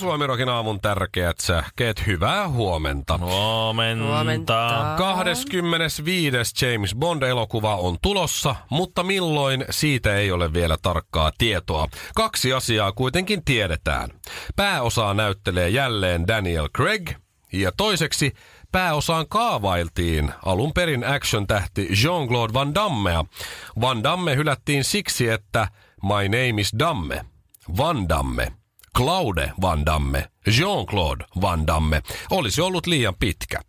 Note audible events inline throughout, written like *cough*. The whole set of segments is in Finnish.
Suomirokin aamun tärkeät sähkeet. Hyvää huomenta. Huomenta. Huomenta. 25. James Bond-elokuva on tulossa, mutta milloin siitä ei ole vielä tarkkaa tietoa. Kaksi asiaa kuitenkin tiedetään. Pääosaa näyttelee jälleen Daniel Craig, ja toiseksi pääosaan kaavailtiin alun perin action-tähti Jean-Claude Van Dammea. Van Damme hylättiin siksi, että My name is Damme. Van Damme. Claude Van Damme, Jean-Claude Van Damme, olisi ollut liian pitkä.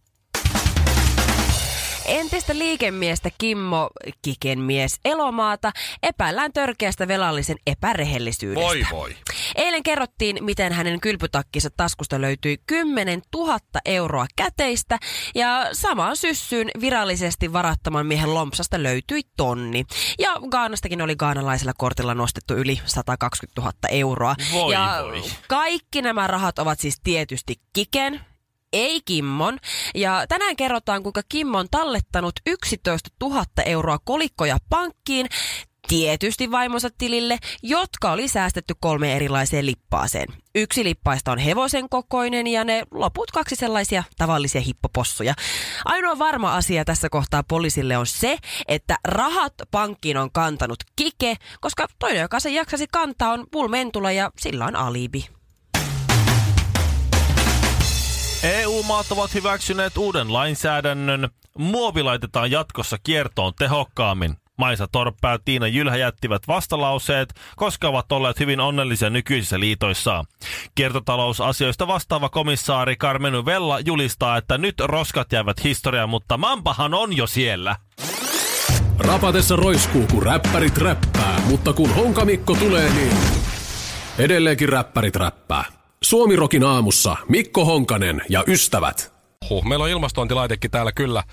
Entistä liikemiestä Kimmo Kikenmies Elomaata epäillään törkeästä velallisen epärehellisyydestä. Voi voi. Eilen kerrottiin, miten hänen kylpytakkinsa taskusta löytyi 10 000 euroa käteistä ja samaan syssyyn virallisesti varattoman miehen lompsasta löytyi tonni. Ja Gaanastakin oli gaanalaisella kortilla nostettu yli 120 000 euroa. Voi ja voi. kaikki nämä rahat ovat siis tietysti Kiken, ei Kimmon. Ja tänään kerrotaan, kuinka Kimmo on tallettanut 11 000 euroa kolikkoja pankkiin, tietysti vaimonsa tilille, jotka oli säästetty kolme erilaiseen lippaaseen. Yksi lippaista on hevosen kokoinen ja ne loput kaksi sellaisia tavallisia hippopossuja. Ainoa varma asia tässä kohtaa poliisille on se, että rahat pankkiin on kantanut Kike, koska toinen, joka se jaksasi kantaa, on Pulmentula ja sillä on alibi. EU-maat ovat hyväksyneet uuden lainsäädännön. Muovi laitetaan jatkossa kiertoon tehokkaammin. Maisa Torppää ja Tiina Jylhä jättivät vastalauseet, koska ovat olleet hyvin onnellisia nykyisissä liitoissaan. Kiertotalousasioista vastaava komissaari Carmenu Vella julistaa, että nyt roskat jäävät historiaan, mutta mampahan on jo siellä. Rapatessa roiskuu, kun räppärit räppää, mutta kun Honkamikko tulee, niin edelleenkin räppärit räppää. Suomirokin aamussa Mikko Honkanen ja ystävät. Huh, meillä on ilmastointilaitekin täällä kyllä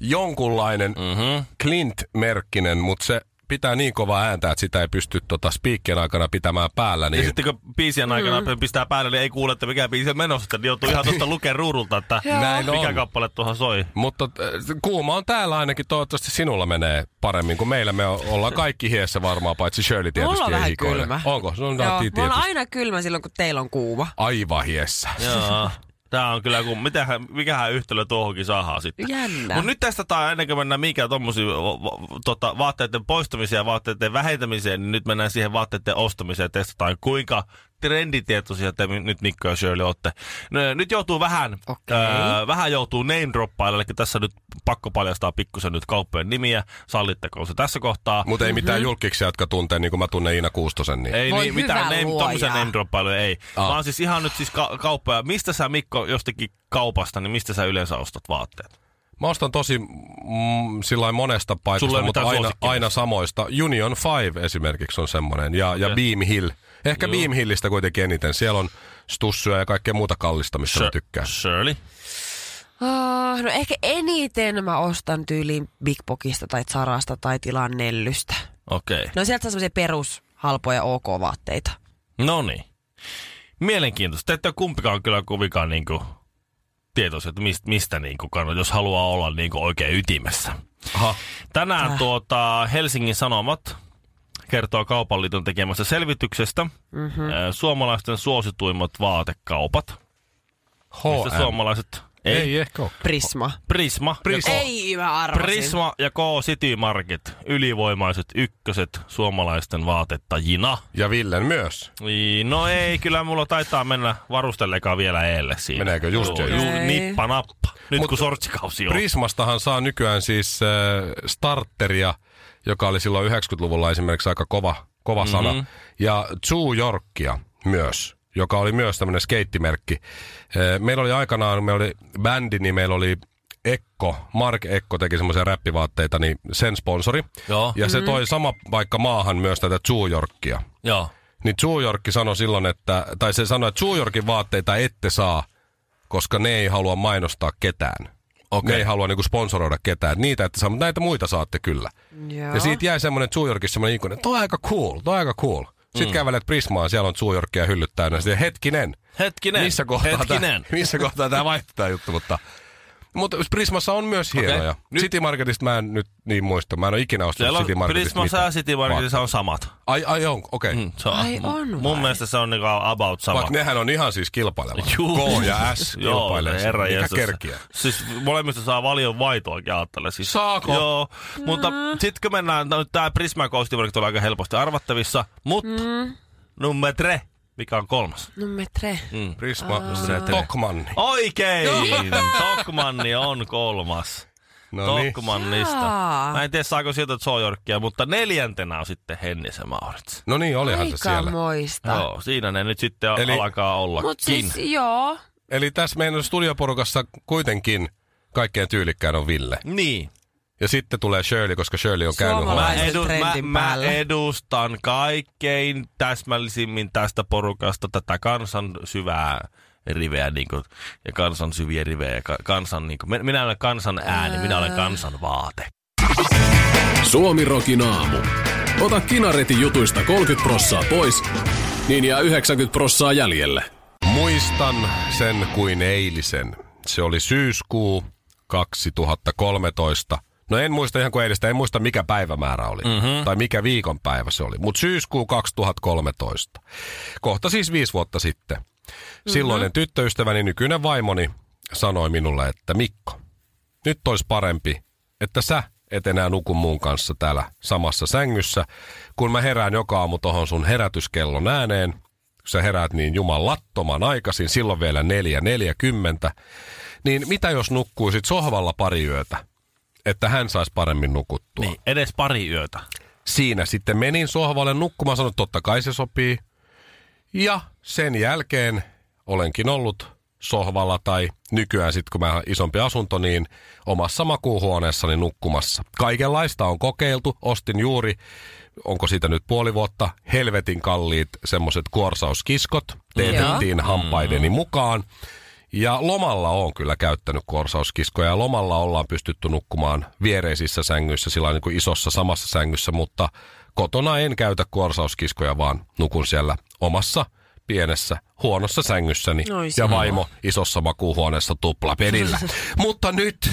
jonkunlainen mm-hmm. Clint-merkkinen, mutta se pitää niin kovaa ääntä, että sitä ei pysty tota spiikkien aikana pitämään päällä. Ja Niin sitten kun biisien aikana mm. pistää päälle, niin ei kuule, että mikä biisi on menossa. Niin joutuu ihan tuosta *laughs* lukemaan ruudulta, että Näin mikä on. kappale tuohon soi. Mutta äh, kuuma on täällä ainakin. Toivottavasti sinulla menee paremmin kuin meillä. Me ollaan kaikki hiessä varmaan, paitsi Shirley tietysti Mulla on ei vähän hikoile. kylmä. Onko? Se on Joo, tietysti. mulla on aina kylmä silloin, kun teillä on kuuma. Aivan hiessä. Joo. *laughs* Tää on kyllä, kun mitähän, mikähän yhtälö tuohonkin saadaan sitten. Jännä. Mutta nyt testataan ennen kuin mennään mikä o- tota, vaatteiden poistamiseen ja vaatteiden vähentämiseen, niin nyt mennään siihen vaatteiden ostamiseen ja testataan, kuinka trenditietoisia te nyt Mikko ja Shirley olette. No, nyt joutuu vähän, Okei. öö, vähän joutuu name droppailla, eli tässä nyt pakko paljastaa pikkusen nyt kauppojen nimiä. Sallitteko se tässä kohtaa? Mutta ei mitään julkiksi, jotka tuntee, niin kuin mä tunnen Iina Kuustosen. Niin. Ei Voi niin, mitään name, tommosen name droppailuja ei. Ah. Vaan siis ihan nyt siis ka- kauppoja. Mistä sä Mikko jostakin kaupasta, niin mistä sä yleensä ostat vaatteet? Mä ostan tosi mm, sillä monesta paikasta, mutta aina, aina samoista. Union 5 esimerkiksi on semmoinen ja, ja. Beam Hill. Ehkä Joo. Beam Hillistä kuitenkin eniten. Siellä on stussuja ja kaikkea muuta kallista, mistä mä tykkään. Shirley? Oh, no ehkä eniten mä ostan tyyliin Big Boxista tai Zarasta tai tilaan Nellystä. Okei. No sieltä saa semmoisia perus halpoja OK-vaatteita. No niin. Mielenkiintoista. Te ette ole kumpikaan kyllä kovinkaan niinku tietoisia, että mistä, mistä niinku kannattaa, jos haluaa olla niinku oikein ytimessä. Aha. Tänään Täh. tuota, Helsingin Sanomat kertoo Kaupan liiton tekemästä selvityksestä Mm-hmm. suomalaisten suosituimmat vaatekaupat. Mistä H&M. suomalaiset... Ei, Ei ehkä ole. Prisma. Prisma. Prisma. Ja K- Ei, mä arvasin. Prisma ja K City Market, ylivoimaiset ykköset suomalaisten vaatettajina. Ja Villen myös. Niin, No ei, kyllä mulla taitaa mennä varustelekaan vielä eelle siinä. Meneekö just jo? juu, nippa nappa. Nyt Mut kun sortsikausi on. Prismastahan saa nykyään siis äh, starteria, joka oli silloin 90-luvulla esimerkiksi aika kova, kova Mhm. sana. Ja Zoo Yorkia myös, joka oli myös tämmöinen skeittimerkki. Meillä oli aikanaan, meillä oli bändi, niin meillä oli Ekko, Mark Ekko teki semmoisia räppivaatteita, niin sen sponsori. Joo, Ja se toi sama paikka maahan myös tätä Zoo Yorkia. joo. Niin Zoo York sanoi silloin, että, tai se sanoi, että Zoo Yorkin vaatteita ette saa, koska ne ei halua mainostaa ketään. Okei. Ne ei halua niinku sponsoroida ketään. Niitä, että saa, mutta näitä muita saatte kyllä. Joo. Ja siitä jäi semmoinen New Yorkissa semmoinen ikoni, että toi on aika cool, toi on aika cool. Sitten mm. kävelet Prismaan, siellä on New Yorkia hyllyt täynnä. Sitten hetkinen, Hetkinen. missä kohtaa, Hetkinen. Tää, missä kohtaa tämä vaihtuu tämä juttu, mutta... Mutta Prismassa on myös hienoja. Nyt- Okay. City Marketista mä en nyt niin muista. Mä en ole ikinä ostanut Siellä City Marketista Prismassa ja City Marketissa on samat. Ai, ai on, okei. Okay. Mm, se on, Ai on Mun vai? mielestä se on niinku about sama. Vaikka nehän on ihan siis kilpailevat. Juu. K ja S *laughs* Joo, kilpailee. siinä. herra Mikä kerkiä? Siis molemmista saa valion vaitoakin ajattele. Siis, Saako? Joo, mutta sit kun mennään, no, tää Prisma Coast on aika helposti arvattavissa, mutta mm. nummer tre, mikä on kolmas. No metre. Mm. Prisma, Aa. Tokmanni. Oikein! Tokmanni on kolmas. No niin. Tokmannista. Jaa. Mä en tiedä saako sieltä Zoojorkkia, mutta neljäntenä on sitten Hennis ja Maurits. No niin, olihan se Aika siellä. moista. Joo, siinä ne nyt sitten Eli- alkaa ollakin. Mut siis joo. Eli tässä meidän studioporukassa kuitenkin kaikkein tyylikkäin on Ville. Niin. Ja sitten tulee Shirley, koska Shirley on käynyt. Mä, edu, mä, mä edustan kaikkein täsmällisimmin tästä porukasta tätä kansan syvää riveä niin kuin, ja kansan syviä rivejä. Ja kansan, niin kuin, minä olen kansan ääni, minä olen kansan vaate. Suomi Rokin aamu. Ota kinaretin jutuista 30 prossaa pois, niin jää 90 prossaa jäljelle. Muistan sen kuin eilisen. Se oli syyskuu 2013. No en muista ihan kuin eilistä, en muista mikä päivämäärä oli. Mm-hmm. Tai mikä viikonpäivä se oli. Mutta syyskuu 2013. Kohta siis viisi vuotta sitten. Silloinen tyttöystäväni, nykyinen vaimoni, sanoi minulle, että Mikko, nyt olisi parempi, että sä et enää nuku mun kanssa täällä samassa sängyssä, kun mä herään joka aamu tohon sun herätyskellon ääneen. Kun sä heräät niin jumalattoman aikaisin, silloin vielä 4.40, niin mitä jos nukkuisit sohvalla pari yötä, että hän saisi paremmin nukuttua? Niin, edes pari yötä. Siinä sitten menin sohvalle nukkumaan, sanoin, että totta kai se sopii. Ja sen jälkeen olenkin ollut sohvalla tai nykyään sitten kun mä oon isompi asunto, niin omassa makuuhuoneessani nukkumassa. Kaikenlaista on kokeiltu. Ostin juuri, onko siitä nyt puoli vuotta, helvetin kalliit semmoset kuorsauskiskot. Teetettiin hampaideni mukaan. Ja lomalla on kyllä käyttänyt kuorsauskiskoja ja lomalla ollaan pystytty nukkumaan viereisissä sängyissä, sillä niin kuin isossa samassa sängyssä, mutta kotona en käytä kuorsauskiskoja, vaan nukun siellä omassa pienessä huonossa sängyssäni Oi, ja vaimo isossa makuuhuoneessa tuplapedillä. *laughs* mutta nyt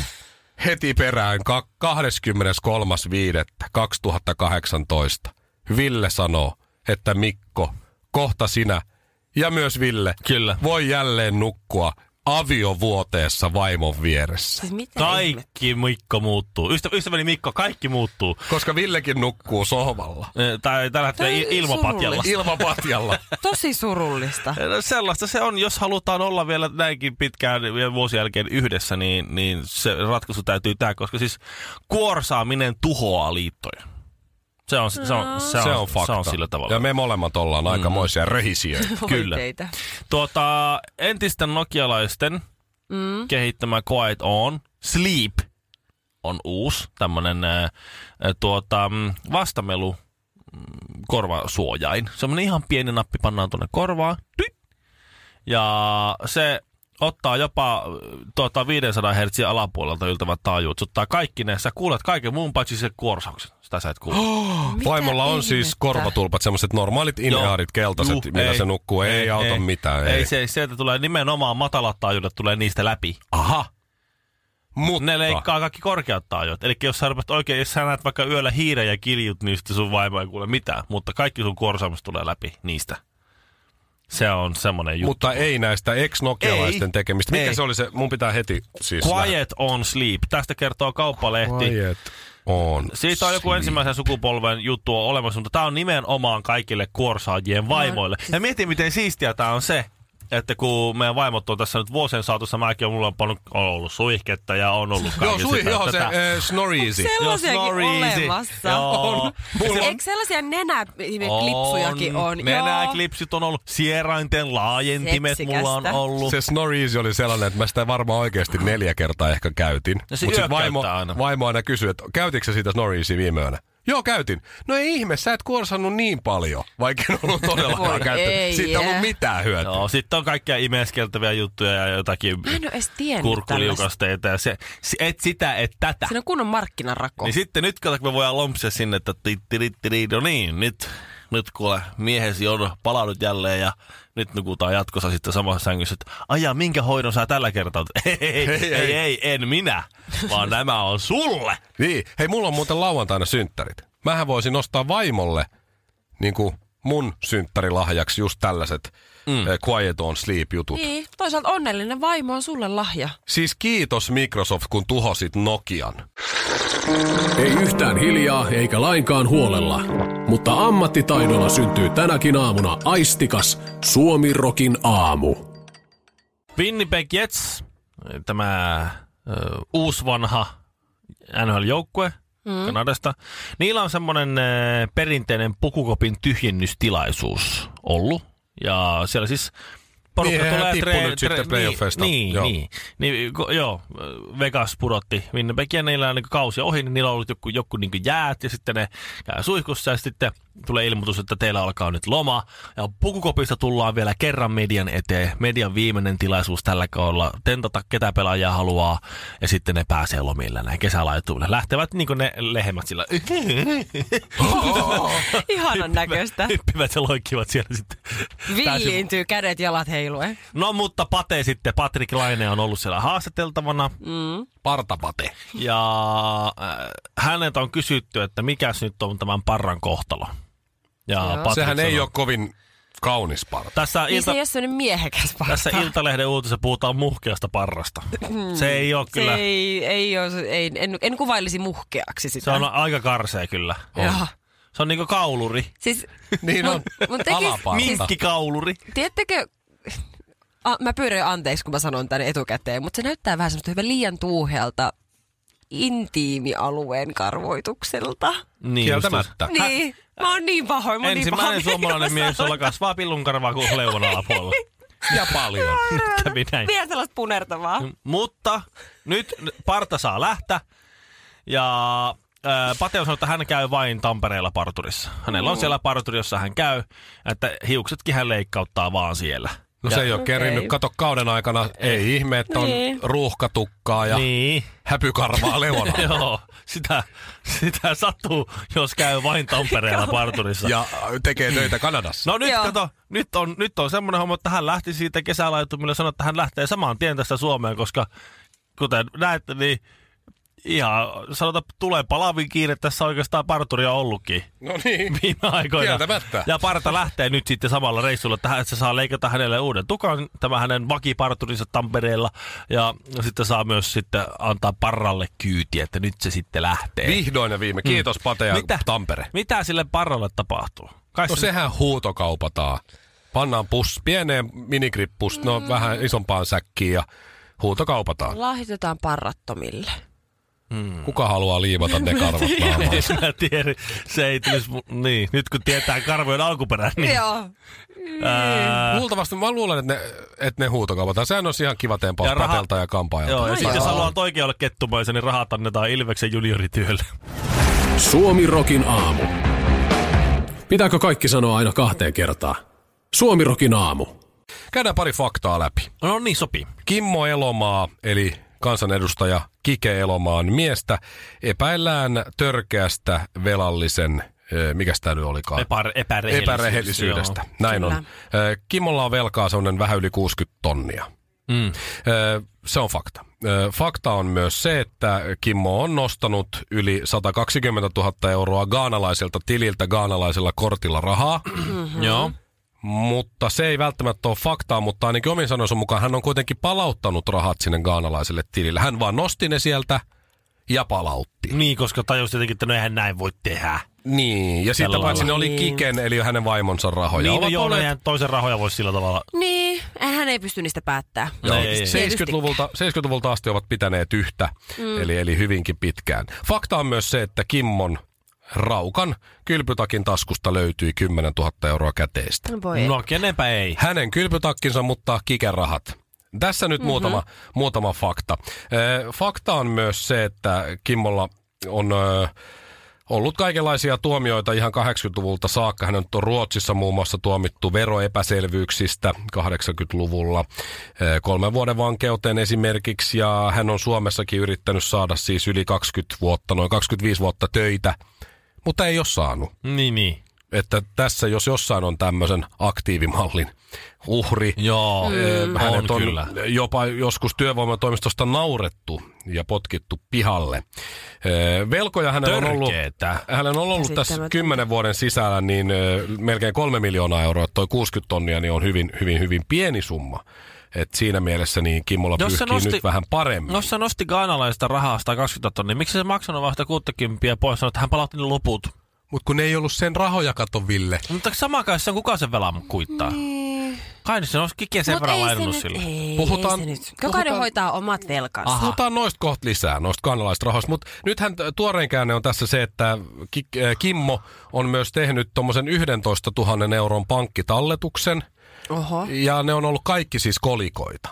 heti perään ka- 23.5.2018 Ville sanoo, että Mikko, kohta sinä ja myös Ville Kyllä. voi jälleen nukkua aviovuoteessa vaimon vieressä. Siis mitä ihmettä? Kaikki Mikko muuttuu. Ystä, ystäväni Mikko, kaikki muuttuu. Koska Villekin nukkuu sohvalla. Tai tällä hetkellä ilmapatjalla. Ilmapatjalla. *laughs* Tosi surullista. No Sellaista se on, jos halutaan olla vielä näinkin pitkään vielä vuosien jälkeen yhdessä, niin, niin se ratkaisu täytyy tämä, koska siis kuorsaaminen tuhoaa liittoja. Se on, se on, se on, Se on fakta. Se on sillä tavalla. Ja me molemmat ollaan aikamoisia röhisijöitä. *laughs* Kyllä. Teitä. Tuota, entisten nokialaisten mm. kehittämä Quiet On Sleep on uusi tämmönen äh, tuota, mm, vastamelu mm, korvasuojain. Semmoinen ihan pieni nappi pannaan tuonne korvaan. Tyt! Ja se ottaa jopa tuota, 500 Hz alapuolelta yltävät taajuudet. Se ottaa kaikki ne. Sä kuulet kaiken muun paitsi se kuorsauksen. Sitä sä et kuule. Mitä Vaimolla on siis ihmettä? korvatulpat, semmoiset normaalit inehaarit, keltaiset, Juu, millä se nukkuu. Ei, ei auta mitään. Ei, Ei, ei se, sieltä tulee nimenomaan matalat taajuudet tulee niistä läpi. Aha. Mutta Ne leikkaa kaikki korkeat taajuudet. Eli jos sä rupeat oikein, jos sä näet vaikka yöllä hiiren ja kiljut, niin sitten sun vaimo ei kuule mitään. Mutta kaikki sun kuorsaamiset tulee läpi niistä. Se on semmonen juttu. Mutta ei näistä ex-nokialaisten Ei. tekemistä. Mikä Ei. se oli se? Mun pitää heti siis... Quiet on sleep. Tästä kertoo kauppalehti. Quiet on Siitä on joku ensimmäisen sukupolven juttu on olemassa, mutta tämä on nimenomaan kaikille kuorsaajien vaimoille. Ja mieti, miten siistiä tämä on se, että kun meidän vaimot on tässä nyt vuosien saatossa, mäkin on, mulla on pannut, on ollut suihketta ja on ollut Joo, kaiken sui, sitä, joo, se äh, Snoreezy. Se- Joo, Sellaisiakin olemassa. Joo. Mulla on- Eikö sellaisia nenäklipsujakin on? Nenäklipsit on ollut. Sierainten laajentimet mulla on Seksikästä. ollut. Se Snoreezy oli sellainen, että mä sitä varmaan oikeasti neljä kertaa ehkä käytin. No se Mut sit yö vaimo, aina. vaimo aina kysyi, että käytitkö sä sitä Snoreezy viime yönä? Joo, käytin. No ei ihme, sä et kuorsannut niin paljon, vaikka en ollut todellakaan käyttänyt. ei, Siitä ei ollut jää. mitään hyötyä. Joo, sitten on kaikkia imeskeltäviä juttuja ja jotakin Mä en ole edes tiennyt kurkkuliukasteita ja se, et sitä, et tätä. Siinä on kunnon markkinarako. Niin sitten nyt kato, kun me voidaan lompsia sinne, että no niin, nyt, nyt kuule, miehesi on palannut jälleen ja nyt nukutaan jatkossa sitten samassa sängyssä, että ajaa, minkä hoidon sä tällä kertaa? otat?" *laughs* Ei, ei, ei, ei, ei, en minä, vaan *laughs* nämä on sulle. Niin, hei mulla on muuten lauantaina synttärit. Mähän voisin ostaa vaimolle niin kuin mun synttärilahjaksi just tällaiset mm. Quiet on Sleep jutut. Niin, toisaalta onnellinen vaimo on sulle lahja. Siis kiitos Microsoft, kun tuhosit Nokian. Ei yhtään hiljaa eikä lainkaan huolella, mutta ammattitaidolla syntyy tänäkin aamuna aistikas Suomirokin aamu. Winnipeg Jets, tämä ö, uusvanha NHL-joukkue mm. Kanadasta. Niillä on semmoinen perinteinen pukukopin tyhjennystilaisuus ollut. Ja siellä siis porukka Niin, tulee tippui nyt sitten playoffeista. Niin, Joo. niin. niin ko, joo, Vegas pudotti Winnipeg ja niillä on niin kausi ohi, niin niillä on ollut joku, joku niin jäät ja sitten ne käy suihkussa ja sitten tulee ilmoitus, että teillä alkaa nyt loma. Ja pukukopista tullaan vielä kerran median eteen. Median viimeinen tilaisuus tällä kaudella. Tentata ketä pelaajaa haluaa ja sitten ne pääsee lomille näin kesälaitumille. Lähtevät niin ne lehmät sillä. *laughs* Ihanan näköistä. Hyppivät ja loikkivat siellä sitten. Villiintyy kädet jalat heiluen. No mutta Pate sitten, Patrick Laine on ollut siellä haastateltavana. Mm. Partapate. Ja äh, hänet on kysytty, että mikäs nyt on tämän parran kohtalo. Ja Joo. Sehän ei sanoi- ole kovin kaunis parta. Tässä, Niin ilta, se ei ole sellainen miehekäs parta. tässä Iltalehden uutisessa puhutaan muhkeasta parrasta. Se ei ole Se kyllä, ei, ei ole, se- ei, en, en kuvailisi muhkeaksi sitä. se on aika karsea kyllä. On. Joo. Se on niinku kauluri, Siis, *laughs* Niin on. mun tekis, Alaparta. minkkikauluri. tiedättekö, a, mä pyydän anteeksi, kun mä sanon tänne etukäteen, mutta se näyttää vähän semmoista hyvin liian tuuhealta intiimialueen karvoitukselta. Niin Kieltämättä. just. Niin, mä oon niin pahoin, mä oon niin Ensimmäinen pahoin. suomalainen mies, jolla kasvaa pillunkarvaa kuin leuan alapuolella. Ja paljon. Vielä sellaista punertavaa. Mutta nyt Parta saa lähteä ja ää, Pate on sanonut, että hän käy vain Tampereella parturissa. Hänellä on siellä parturi, jossa hän käy, että hiuksetkin hän leikkauttaa vaan siellä. No se ei ole kerinnyt. Kato kauden aikana. Ei ihme, että on Niin. ruuhkatukkaa ja Niin, häpykarvaa *laughs* leona. joo, sitä, sitä sattuu, jos käy vain Tampereella *laughs* parturissa. ja tekee töitä Kanadassa. No nyt Joo. kato, nyt on, nyt on semmoinen homma, että hän lähti siitä kesälaitumille ja sanoi, että hän lähtee saman tien tästä Suomeen, koska kuten näette, niin ihan sanotaan, tulee palavin kiire, tässä oikeastaan parturia ollutkin No niin. *laughs* viime aikoina. Kieltämättä. Ja Parta lähtee nyt sitten samalla reissulla, että hän- että se saa leikata hänelle uuden tukan, tämä hänen vakiparturinsa Tampereella, ja sitten saa myös sitten antaa Parralle kyyti, että nyt se sitten lähtee. Vihdoin ja viime. Kiitos Pate ja Mitä? Tampere. Mitä sille Parralle tapahtuu? Kai No se- sehän huutokaupataan. Pannaan pus, pieneen minigrippus, no vähän isompaan säkkiin ja huutokaupataan. Lahjoitetaan parrattomille. Kuka haluaa liivata ne karvat naamaan? Ei mä tiedä, se ei tulisi, niin, nyt kun tietää karvojen alkuperän, niin Joo. ää, Luultavasti mä luulen, että ne, että ne huutokaupataan. Sehän on ihan kiva tempaus Ja raha- Patelta ja Kampaajalta. joo, ja sitten jos joo. haluat oikein olla kettumaisen, niin rahat annetaan Ilveksen juniorityölle. Suomirokin aamu. Pitääkö kaikki sanoa aina kahteen kertaan? Suomirokin aamu. Käydään pari faktaa läpi. No niin, sopii. Kimmo Elomaa, eli kansanedustaja Kike Elomaan miestä, epäillään törkeästä velallisen, eh, mikäs tämä nyt olikaan? Epä, epärehellisyydestä. epärehellisyydestä. joo. Näin on. Kyllä. Eh, Kimmolla on velkaa sellainen vähän yli 60 tonnia. Mm. Eh, Se on fakta. Fakta on myös se, että Kimmo on nostanut yli 120 000 euroa gaanalaiselta tililtä gaanalaisella kortilla rahaa. Mm-hmm. Joo. Mutta se ei välttämättä ole faktaa, mutta ainakin omin sanoissa mukaan hän on kuitenkin palauttanut rahat sinne gaanalaiselle tilille. Hän vaan nosti ne sieltä ja palautti. Niin, koska tajus tietenkin, että no eihän näin voi tehdä. Niin, ja sitten paitsi ne oli Niin. Kiken, eli hänen vaimonsa rahoja. Niin, no joo, no olleet- eihän toisen rahoja voi sillä tavalla. Niin, hän ei pysty niistä päättää. Joo, Ei, ei, ei. 70-luvulta, 70-luvulta asti ovat pitäneet yhtä, mm. eli, eli hyvinkin pitkään. Fakta on myös se, että Kimmon raukan kylpytakin taskusta löytyi 10 000 euroa käteistä. No voi. No kenenpä ei. Hänen kylpytakkinsa, mutta Kiken rahat. Tässä nyt mm-hmm. muutama, muutama fakta. Fakta on myös se, että Kimmolla on, ollut kaikenlaisia tuomioita ihan 80-luvulta saakka. Hän on Ruotsissa muun muassa tuomittu veroepäselvyyksistä 80-luvulla eh, kolmen vuoden vankeuteen esimerkiksi. Ja hän on Suomessakin yrittänyt saada siis yli 20 vuotta, noin 25 vuotta töitä, mutta ei ole saanut. Niin, niin. Että tässä jos jossain on tämmöisen aktiivimallin uhri, Joo, mm. hänet on on kyllä. jopa joskus työvoimatoimistosta naurettu ja potkittu pihalle. Ee, Velkoja hänellä on ollut, hänellä on ollut tässä kymmenen vuoden sisällä niin ö, melkein kolme miljoonaa euroa. Toi 60 tonnia niin on hyvin, hyvin, hyvin pieni summa. Et siinä mielessä niin Kimmola Jos se pyyhkii nosti- nyt vähän paremmin. No se nosti gaanalaista rahaa 120 tonnia. Miksi se maksanut vasta 60 pois? Sanoi, että hän palautti ne loput. Mutta kun ne ei ollut sen rahoja, kato Ville. Mutta sama kai se on, kuka sen velan kuittaa? Niin. Kai se olisi kikkiä sen Mut verran se lainannut nyt- sille. Ei, Puhutaan- ei se nyt. puhutaan- Jokainen hoitaa omat velkansa. Aha. Puhutaan noista kohta lisää, noista kanalaisista rahoista. Mutta nythän t- tuorein käänne on tässä se, että äh, Kimmo on myös tehnyt tuommoisen 11 000 euron pankkitalletuksen. Oho. Ja ne on ollut kaikki siis kolikoita.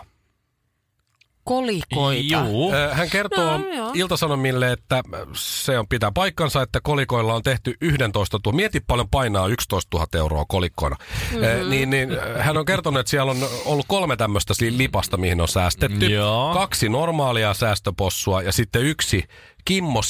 Kolikoita. Juu. Hän kertoo No, joo. Iltasanomille, että se on pitää paikkansa, että kolikoilla on tehty 11 000. Mieti paljon painaa 11 000 euroa kolikkoina. Mm-hmm. Niin, niin, hän on kertonut, että siellä on ollut kolme tämmöistä lipasta, mihin on säästetty. Joo. Kaksi normaalia säästöpossua ja sitten yksi Kimmo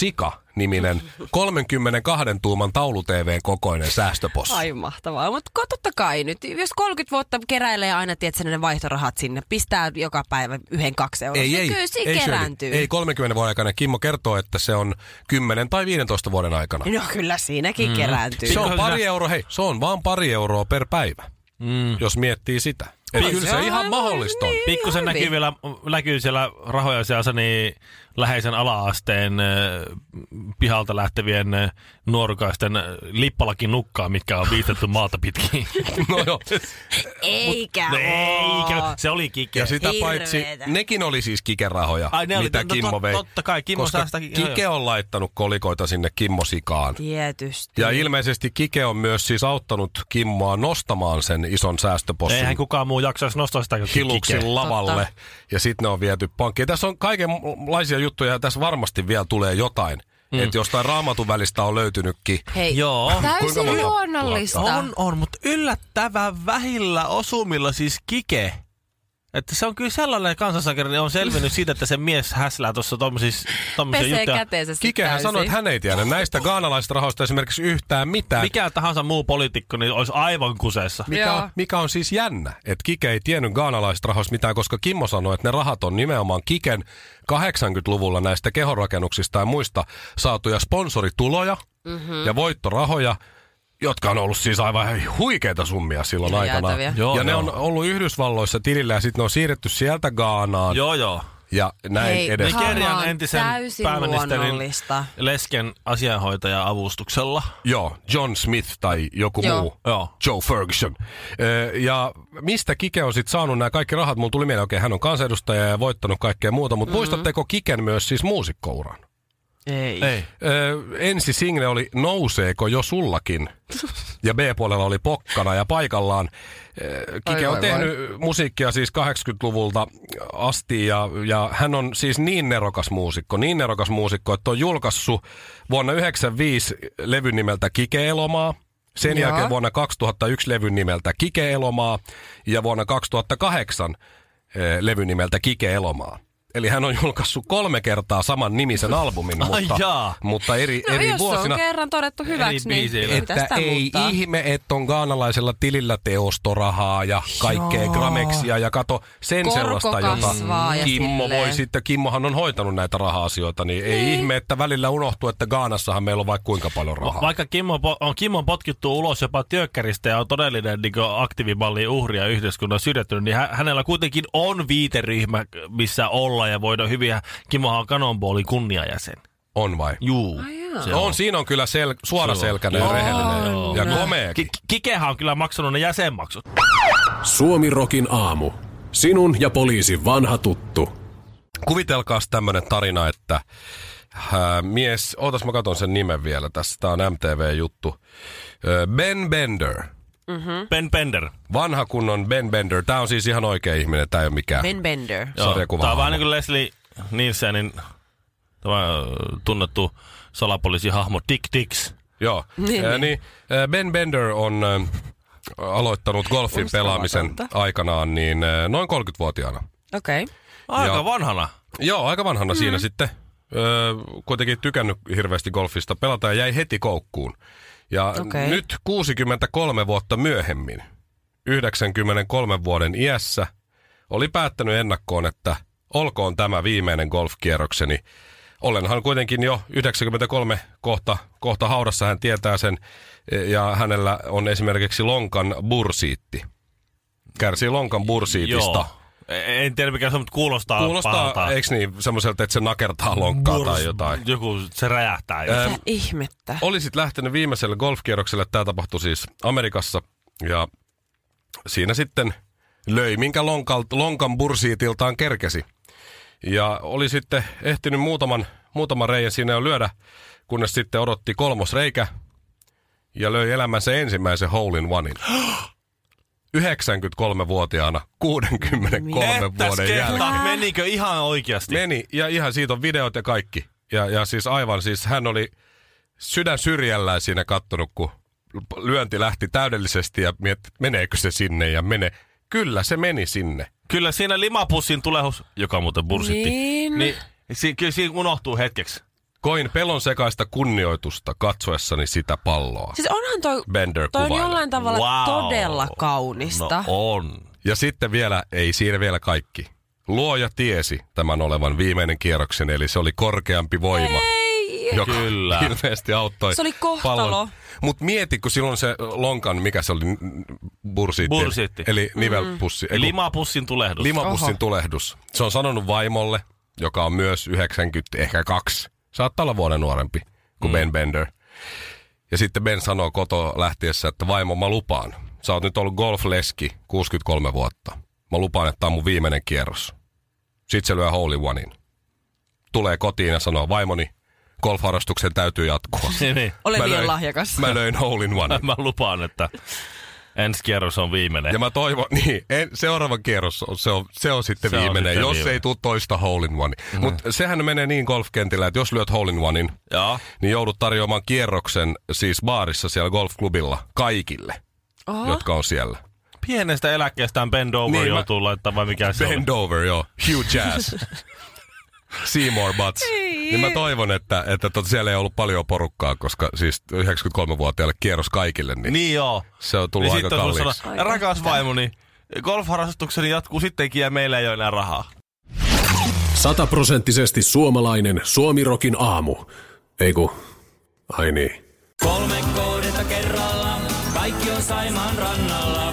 Sika-niminen 32 tuuman taulu-TVn kokoinen säästöpossu. Ai mahtavaa. Mutta totta kai nyt, jos 30 vuotta keräilee aina, tiedätkö, ne vaihtorahat sinne, pistää joka päivä yhden kaksi euroa. Ei, ei, Kyllä siinä ei, kerääntyy. ei 30 vuoden aikana. Kimmo kertoo, että se on 10 tai 15 vuoden aikana. No kyllä siinäkin mm. kerääntyy. Se on pari euroa, hei, se on vaan pari euroa per päivä, mm. jos miettii sitä. Et Ei, kyllä se ihan mahdollista on. niin. Pikkusen näkyy vielä, näkyy siellä rahoja seassa niin läheisen ala-asteen pihalta lähtevien äh, nuorukaisten lippalakin nukkaa, mitkä on viistetty maata pitkin. *laughs* No joo. Eikä No oo. Eikä, se oli kikki. Ja sitä Hirveetä. paitsi, nekin oli siis kikerahoja, Ai, ne oli- mitä no, Kimmo tot- vei. totta kai, Kimmo koska joo, Kike joo. on laittanut kolikoita sinne Kimmo Sikaan. Tietysti. Ja ilmeisesti Kike on myös siis auttanut Kimmoa nostamaan sen ison säästöpossun. Eihän kukaan muu jaksaisi nostaa sitä kiluksin lavalle Totta. ja sitten ne on viety pankkiin. Tässä on kaikenlaisia juttuja ja tässä varmasti vielä tulee jotain. Mm. Että jostain raamatun välistä on löytynytkin. Hei, Joo. Kuinka täysin monta luonnollista. On, on, mutta yllättävän vähillä osumilla siis kike. Että se on kyllä sellainen kansansakari, on selvinnyt siitä, että se mies häslää tuossa tommosia, tommosia Pesee juttuja. käteensä sit Kikehän sanoi, että hän ei tiedä näistä gaanalaisista rahoista esimerkiksi yhtään mitään. Mikä tahansa muu poliitikko, niin olisi aivan kuseessa. Mikä on, mikä on siis jännä, että Kike ei tiennyt gaanalaisista rahoista mitään, koska Kimmo sanoi, että ne rahat on nimenomaan Kiken 80-luvulla näistä kehorakennuksista ja muista saatuja sponsorituloja mm-hmm. ja voittorahoja, jotka on ollut siis aivan huikeita summia silloin Ihan aikana. Joo, ja ne joo. on ollut Yhdysvalloissa tilillä ja sitten ne on siirretty sieltä Gaanaan Joo, joo. ja näin Hei, edes. Nigerian on, entisen täysin pääministerin lesken asianhoitaja avustuksella. Joo, John Smith tai joku Joo. muu. Joo. Joe Ferguson. Ö, Ja mistä Kike on sitten saanut nämä kaikki rahat? Mulla tuli mieleen, okei, hän on kansanedustaja ja voittanut kaikkea muuta, mutta mm-hmm. muistatteko Kiken myös siis muusikkouran? Ei. Ei. Ö, ensi single oli Nouseeko jo sullakin? *laughs* Ja B-puolella oli Pokkana ja paikallaan. Kike Ai, on ai, tehnyt musiikkia siis 80-luvulta asti ja, ja hän on siis niin nerokas muusikko, niin nerokas muusikko, että on julkaissut vuonna 1995 levyn nimeltä Kike Elomaa. Sen Joo. jälkeen vuonna 2001 levyn nimeltä Kike Elomaa ja vuonna 2008 eh, levyn nimeltä Kike Elomaa. Eli hän on julkaissut kolme kertaa saman nimisen albumin, mutta, jaa. mutta eri, No eri jos vuosina. se on kerran todettu hyväksi, niin Että sitä ei muuttaa? ihme, että on gaanalaisella tilillä teostorahaa ja kaikkea Joo. grameksia ja kato sen Korko sellaista, jota Kimmo silleen. voi sitten, Kimmohan on hoitanut näitä raha-asioita, niin ei ihme, että välillä unohtuu, että Gaanassahan meillä on vaikka kuinka paljon rahaa. Vaikka Kimmo on Kimmon potkittu ulos jopa työkkäristä ja on todellinen niin aktiivimallin uhri ja yhteiskunnan syrjäytynyt, niin hä- hänellä kuitenkin on viiteryhmä, missä olla ja voidaan hyvin. Kimmohan on Cannonballin kunniajäsen. On vai? Juu. se No on. on, siinä on kyllä sel- suoraselkäinen ja Joo. rehellinen Joo. ja Joo. komeakin. Ki- Kikehän on kyllä maksanut ne jäsenmaksut. Suomi Rokin aamu. Sinun ja poliisin vanha tuttu. Kuvitelkaas tämmönen tarina, että ää, mies, ootas mä katon sen nimen vielä tässä, tää on MTV-juttu. Ben Bender, Ben Bender. vanha kunnon Ben Bender, tää on siis ihan oikea ihminen, tää ei ole mikään. Ben Bender. Joo. Sarjakuva Tämä on vähän niin kuin Leslie Nielsenin tämä ö, tunnettu salapoliisihahmo Dick Dix. Joo. *laughs* Niin, Ää, niin. niin, Ben Bender on ää, aloittanut golfin pelaamisen aikanaan niin ää, noin 30-vuotiaana. Okei. Okay. Aika Ja- vanhana. Joo, aika vanhana mm. siinä sitten. Öö, kuitenkin tykännyt hirveästi golfista pelata ja jäi heti koukkuun. Ja Okei. nyt 63 vuotta myöhemmin, 93 vuoden iässä, oli päättänyt ennakkoon, että olkoon tämä viimeinen golfkierrokseni. Olenhan kuitenkin jo 93 kohta, kohta haudassa, hän tietää sen, ja hänellä on esimerkiksi lonkan bursiitti. Kärsii lonkan bursiitista. Joo. En tiedä mikä se on, mutta kuulostaa, Kuulostaa, pahalta. eikö niin, semmoiselta, että se nakertaa lonkkaa tai jotain. Joku, se räjähtää. Mitä ihmettä? Olisit lähtenyt viimeiselle golfkierrokselle, tämä tapahtui siis Amerikassa, ja siinä sitten löi, minkä lonkan, lonkan bursiitiltaan kerkesi. Ja oli sitten ehtinyt muutaman, muutaman reijän siinä jo lyödä, kunnes sitten odotti kolmosreikä ja löi elämänsä ensimmäisen hole in onein. *gasps* 93-vuotiaana 63 Ettäs vuoden kehtaa, jälkeen. Menikö ihan oikeasti? Meni, ja ihan siitä on videot ja kaikki. Ja, ja siis aivan, siis hän oli sydän syrjällään siinä kattonut, kun lyönti lähti täydellisesti ja mietti, meneekö se sinne ja mene. Kyllä se meni sinne. Kyllä siinä limapussin tulehus, joka muuten bursitti, Niin. niin si- kyllä siinä unohtuu hetkeksi. Koin pelon sekaista kunnioitusta katsoessani sitä palloa. Siis onhan toi, Bender toi on kuvailee. jollain tavalla Wow. todella kaunista. No on. Ja sitten vielä, ei siinä vielä kaikki. Luoja tiesi tämän olevan viimeinen kierroksen, eli se oli korkeampi voima. Ei! joka Kyllä. hirveästi auttoi. Se oli kohtalo. Mutta mieti, kun silloin se lonkan, mikä se oli, bursiitti. Bursiitti. Eli nivelpussi. Mm. Limapussin tulehdus. Limapussin Oho. tulehdus. Se on sanonut vaimolle, joka on myös 90, ehkä kaksi. Saattaa olla vuoden nuorempi kuin mm. Ben Bender. Ja sitten Ben sanoo koto lähtiessä, että vaimo, mä lupaan. Sä oot nyt ollut golfleski 63 vuotta. Mä lupaan, että tää on mun viimeinen kierros. Sitten se lyö hole in onein. Tulee kotiin ja sanoo, vaimoni, golfharrastuksen täytyy jatkua. niin, *laughs* niin. Ole löin- lahjakas. Mä löin hole in one. *laughs* Mä lupaan, että ensi kierros on viimeinen. Ja mä toivon, niin, en, seuraava kierros, on, se, on, se on sitten Se on viimeinen, sitten jos viimeinen. ei tule toista hole in one. Mm. Mutta sehän menee niin golfkentillä, että jos lyöt hole in onein, Joo. niin joudut tarjoamaan kierroksen siis baarissa siellä golfklubilla kaikille, Oho. jotka on siellä. Pienestä eläkkeestään bend over Niin, niin, mä- joutuu laittaa vai mikä se Bend on. over, joo. Hugh *laughs* Jazz. Seymour Butts. Niin mä toivon, että, että tot, siellä ei ollut paljon porukkaa, koska siis 93-vuotiaille kierros kaikille, niin, niin. Joo. se on tullut Niin aika on kalliiksi. sanoa, rakas vaimoni, golfharrastukseni jatkuu sittenkin ja meillä ei ole enää rahaa. Sataprosenttisesti suomalainen Suomirokin aamu. Ei ku, ai niin. Kolme kohdetta kerralla, kaikki on Saimaan rannalla.